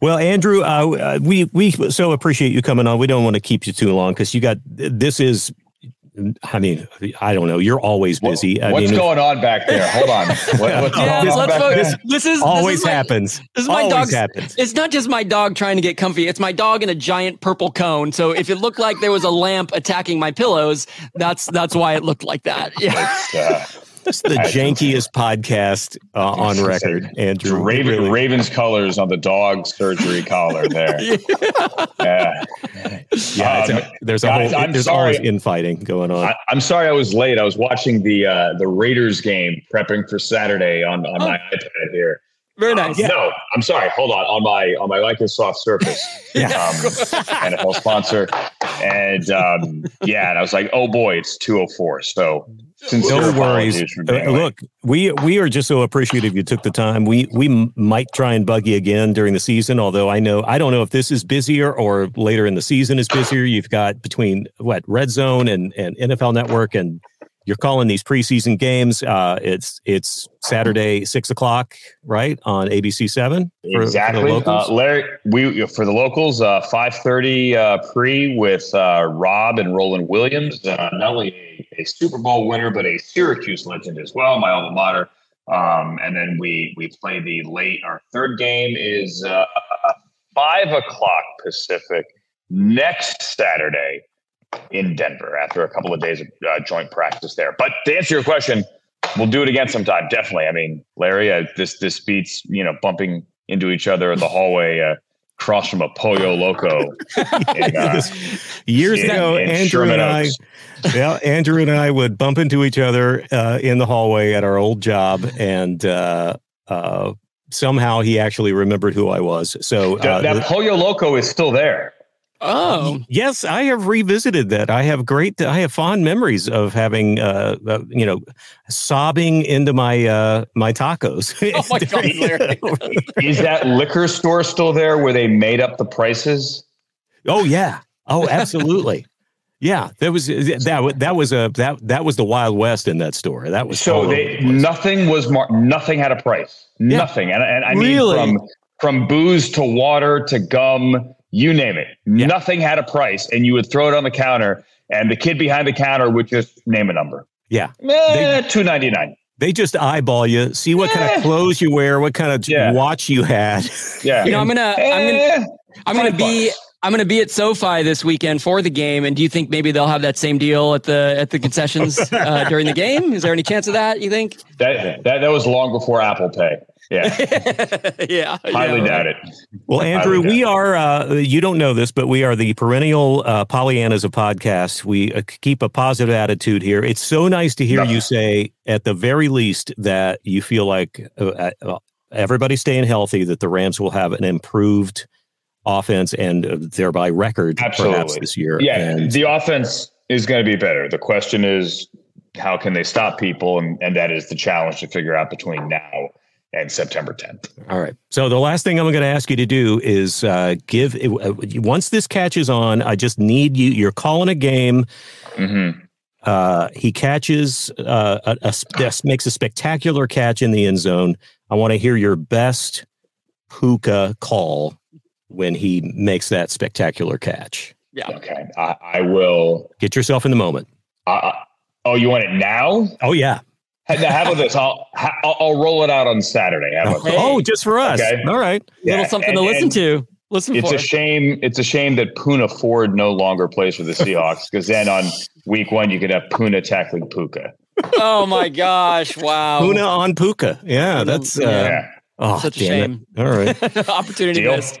Well, Andrew, uh, we we so appreciate you coming on. We don't want to keep you too long because you got this is. I mean, I don't know. You're always busy. What, what's mean, going on back there? Hold on. What, Yeah, going on let's back vote. there? This, this is always this is my, happens. This is my always dog's. happens. It's not just my dog trying to get comfy. It's my dog in a giant purple cone. So if it looked like there was a lamp attacking my pillows, that's that's why it looked like that. Yeah. It's the jankiest podcast uh, on record, Andrew. Raven, Really. Raven's colors on the dog surgery collar there. Yeah. Yeah, it's a- Um, there's a guys, whole. I'm there's sorry. always infighting going on. I, I'm sorry I was late. I was watching the uh, the Raiders game, prepping for Saturday on, on my iPad here. Very Um, nice. No, I'm sorry. Hold on on my on my Microsoft Surface, Yeah. um, NFL sponsor, and um, yeah, and I was like, oh boy, it's 204. So sincere no worries. Uh, look, we we are just so appreciative you took the time. We we might try and bug you again during the season. Although I know I don't know if this is busier or later in the season is busier. You've got between what Red Zone and and NFL Network, and you're calling these preseason games. Uh, it's it's Saturday six o'clock, right on ABC Seven. exactly. uh, Larry, we for the locals, uh, five thirty uh, pre with uh, Rob and Roland Williams. Uh, not only a, Super Bowl winner, but a Syracuse legend as well, my alma mater. Um, and then we we play the late. Our third game is uh, five o'clock Pacific next Saturday in Denver after a couple of days of uh, joint practice there. But to answer your question, we'll do it again sometime. Definitely. I mean, Larry, uh, this this beats you know bumping into each other in the hallway uh, across from a Pollo Loco. in, uh, Years in- ago, in Andrew Sherman and I, yeah, Andrew and I would bump into each other uh, in the hallway at our old job, and uh, uh, somehow he actually remembered who I was. So uh, that, that Pollo Loco is still there. Oh, yes, I have revisited that. I have great, I have fond memories of having, uh, uh, you know, sobbing into my uh, my tacos. Oh my God, Is that liquor store still there where they made up the prices? oh yeah, oh absolutely. Yeah, that was that. That was a that that was the Wild West in that store. That was So all they the nothing was mar- nothing had a price. Yeah. Nothing, and, and I Really? mean from from booze to water to gum, you name it. Yeah. Nothing had a price, and you would throw it on the counter, and the kid behind the counter would just name a number. yeah. Eh, two ninety nine. They just eyeball you, see what kind Eh. of clothes you wear, what kind of Yeah. watch you had. Yeah, you know, I'm gonna, I'm gonna, Eh, I'm gonna be, bucks. I'm gonna be at SoFi this weekend for the game. And do you think maybe they'll have that same deal at the at the concessions uh, during the game? Is there any chance of that? You think? that, that that was long before Apple Pay. Yeah, yeah, highly yeah. doubt it. Well, Andrew, we are, uh, you don't know this, but we are the perennial uh, Pollyannas of podcasts. We uh, keep a positive attitude here. It's so nice to hear Yeah. you say, at the very least, that you feel like uh, uh, everybody's staying healthy, that the Rams will have an improved offense and uh, thereby record perhaps Absolutely. this year. Yeah, And the offense is going to be better. The question is, how can they stop people? And, and that is the challenge to figure out between now and September 10th. All right. So the last thing I'm going to ask you to do is uh, give. Uh, once this catches on, I just need you. You're calling a game. Mm-hmm. Uh, he catches uh, a, a sp- makes a spectacular catch in the end zone. I want to hear your best Puka call when he makes that spectacular catch. Yeah. Okay, I, I will. Get yourself in the moment. Uh, oh, you want it now? Oh yeah. How how about this? I'll, I'll I'll roll it out on Saturday. How about? Hey. Oh, just for us. Okay. All right. Little Yeah, something and- to listen to. Listen It's for. a shame. It's a shame that Poona Ford no longer plays for the Seahawks because then on week one you could have Poona tackling Puka. oh my gosh! Wow. Poona on Puka. Yeah, that's uh, Yeah. Yeah. oh, Such a damn it. shame. All right. Opportunity Deal. missed.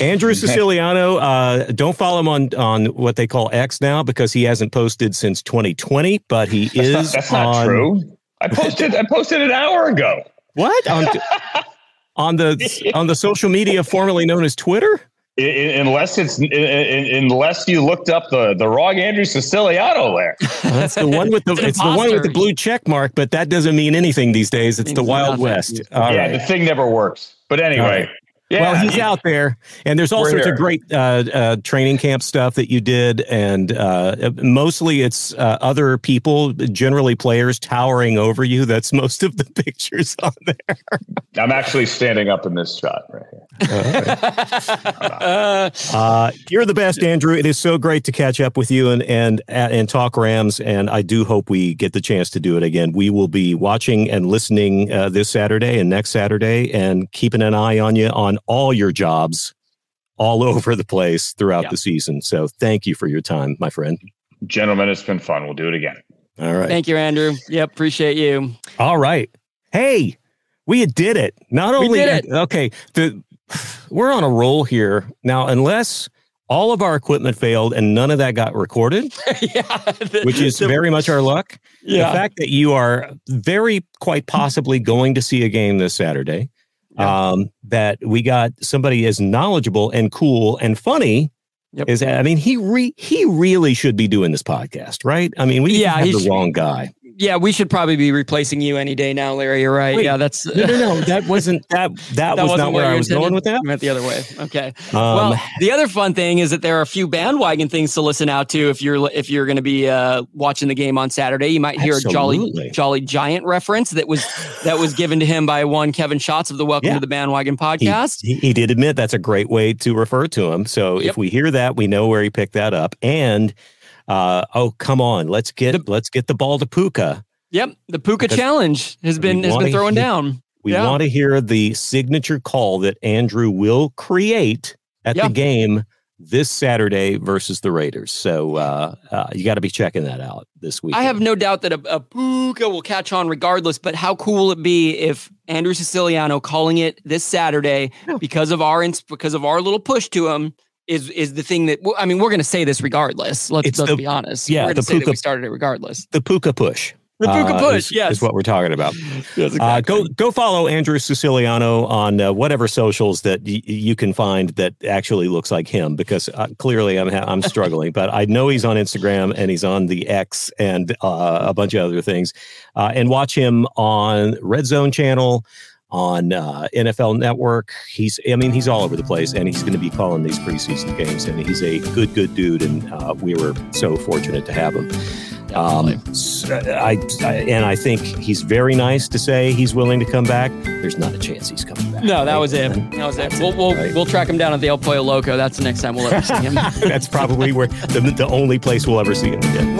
Andrew Siciliano, uh, don't follow him on on what they call X now because he hasn't posted since 2020, but he That's is not, that's not on true. I posted I posted an hour ago. What? On, on the on the social media formerly known as Twitter? unless it's unless you looked up the the wrong Andrew Siciliano there. that's the one with the it's, it's the one with the blue check mark, but that doesn't mean anything these days. It's the Wild nothing. West. All yeah, right. the thing never works. But anyway, yeah, well, he's out there, and there's all sorts here. of great uh, uh, training camp stuff that you did, and uh, mostly it's uh, other people, generally players, towering over you. That's most of the pictures on there. I'm actually standing up in this shot right here. Uh, you're the best, Andrew. It is so great to catch up with you and and and talk Rams, and I do hope we get the chance to do it again. We will be watching and listening uh, this Saturday and next Saturday, and keeping an eye on you on all your jobs all over the place throughout yeah. the season. So thank you for your time, my friend. Gentlemen, it's been fun. We'll do it again. All right. Thank you, Andrew. Yep. Appreciate you. All right. Hey, we did it. Not only did it. okay, the we're on a roll here now. Unless all of our equipment failed and none of that got recorded, yeah, the, which is the, very much our luck. Yeah. The fact that you are very quite possibly going to see a game this Saturday yeah. um, that we got somebody as knowledgeable and cool and funny Yep. Is I mean he re, he really should be doing this podcast, right? I mean, we yeah, have the should, wrong guy yeah, we should probably be replacing you any day now, Larry. You're right. Wait, yeah, that's no, no, no. That wasn't that. That, that was not where I was going with that. I meant the other way. Okay. Um, well, the other fun thing is that there are a few bandwagon things to listen out to if you're if you're going to be uh, watching the game on Saturday. You might hear absolutely. a jolly jolly giant reference that was that was given to him by one Kevin Schatz of the Welcome yeah. to the Bandwagon podcast. He, he, did admit that's a great way to refer to him. So yep. if we hear that, we know where he picked that up and uh, oh come on let's get the, let's get the ball to Puka Yep, the Puka challenge has been has been throwing hear, down. We yeah. want to hear the signature call that Andrew will create at yep. the game this Saturday versus the Raiders. So uh, uh, you got to be checking that out this week. I have no doubt that a, a Puka will catch on regardless. But how cool will it be if Andrew Siciliano calling it this Saturday because of our because of our little push to him is is the thing that I mean we're going to say this regardless. Let's, let's the, be honest. Yeah, we're going to say that we started it regardless. The Puka push. The Puka uh, push, is, yes, is what we're talking about. exactly. uh, go go follow Andrew Siciliano on uh, whatever socials that y- you can find that actually looks like him, because uh, clearly I'm ha- I'm struggling, but I know he's on Instagram and he's on the X and uh, a bunch of other things, uh, and watch him on Red Zone channel on uh, NFL Network. He's, I mean, he's all over the place, and he's going to be calling these preseason games. And he's a good, good dude, and uh, we were so fortunate to have him. Um, I, I, and I think he's very nice to say he's willing to come back. There's not a chance he's coming back. No, that right? was it. That was it. We'll we'll, right? we'll track him down at the El Pollo Loco. That's the next time we'll ever see him. That's probably where the, the only place we'll ever see him again.